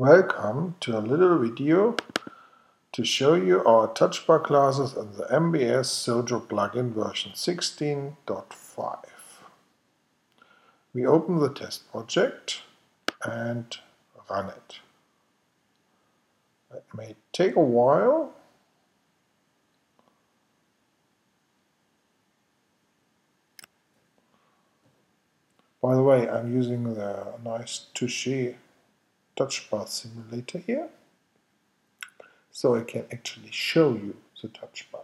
Welcome to a little video to show you our touchbar classes in the MBS Xojo plugin version 16.5. We open the test project and run it. It may take a while. By the way, I'm using the nice Touche touch simulator here so I can actually show you the touch bar.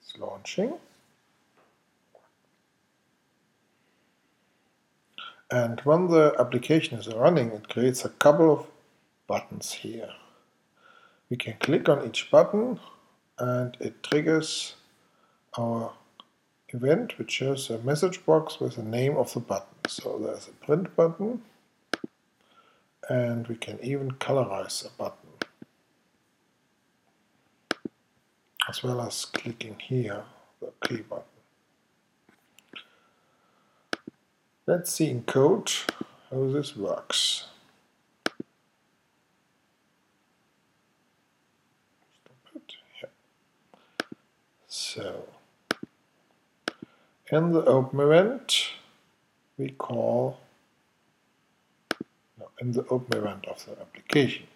It's launching. And when the application is running, it creates a couple of buttons here. We can click on each button and it triggers our event which shows a message box with the name of the button. So there's a print button and we can even colorize a button as well as clicking here the key button. Let's see in code how this works. So in the open event, we call, no, in the open event of the application,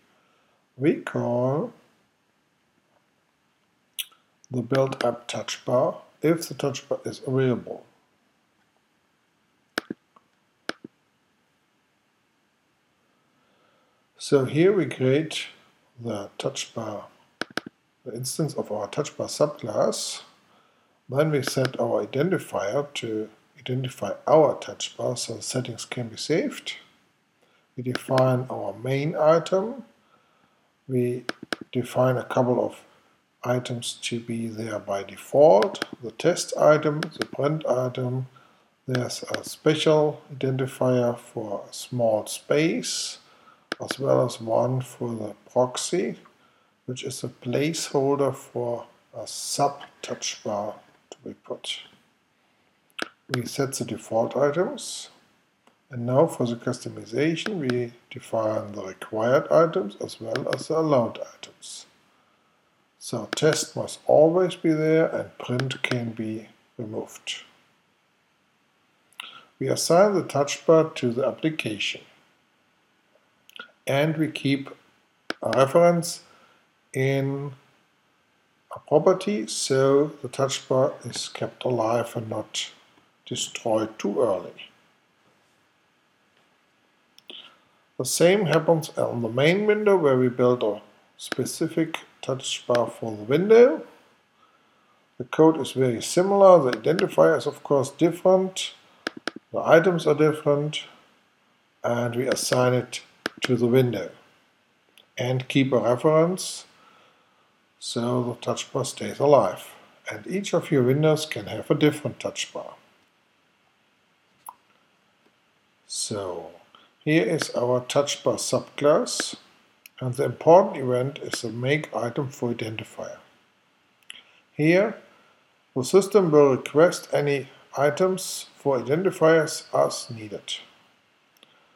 we call the build up touch bar if the touch bar is available. So here we create the touch bar, the instance of our touch bar subclass then we set our identifier to identify our touch bar so settings can be saved. We define our main item. We define a couple of items to be there by default. The test item, the print item. There's a special identifier for a small space as well as one for the proxy which is a placeholder for a sub touch bar we put. We set the default items and now for the customization we define the required items as well as the allowed items. So test must always be there and print can be removed. We assign the touch bar to the application and we keep a reference in a property so the touch bar is kept alive and not destroyed too early. The same happens on the main window where we build a specific touch bar for the window. The code is very similar, the identifier is of course different, the items are different, and we assign it to the window. And keep a reference so the touch bar stays alive. And each of your windows can have a different touch bar. So here is our touch bar subclass and the important event is the make item for identifier. Here the system will request any items for identifiers as needed.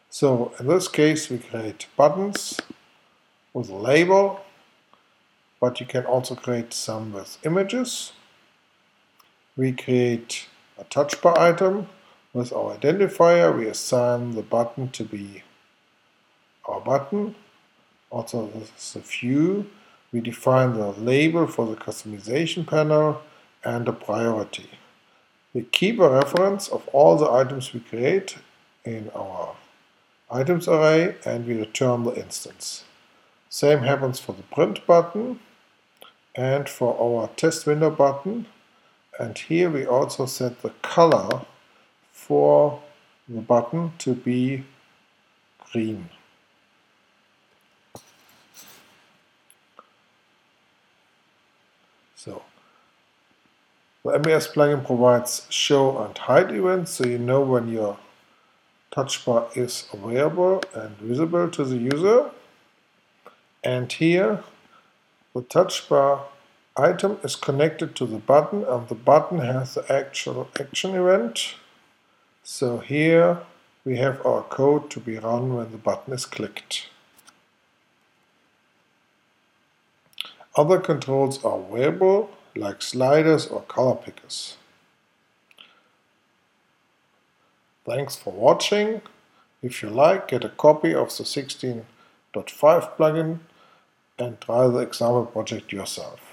So in this case we create buttons with a label but you can also create some with images. We create a touch bar item with our identifier. We assign the button to be our button. Also, this is a view. We define the label for the customization panel and a priority. We keep a reference of all the items we create in our items array and we return the instance. Same happens for the print button and for our test window button and here we also set the color for the button to be green. So the MBS plugin provides show and hide events so you know when your touch bar is available and visible to the user. And here the touch bar item is connected to the button and the button has the actual action event So here we have our code to be run when the button is clicked. Other controls are available, like sliders or color pickers. Thanks for watching. If you like, get a copy of the 16.5 plugin and try the example project yourself.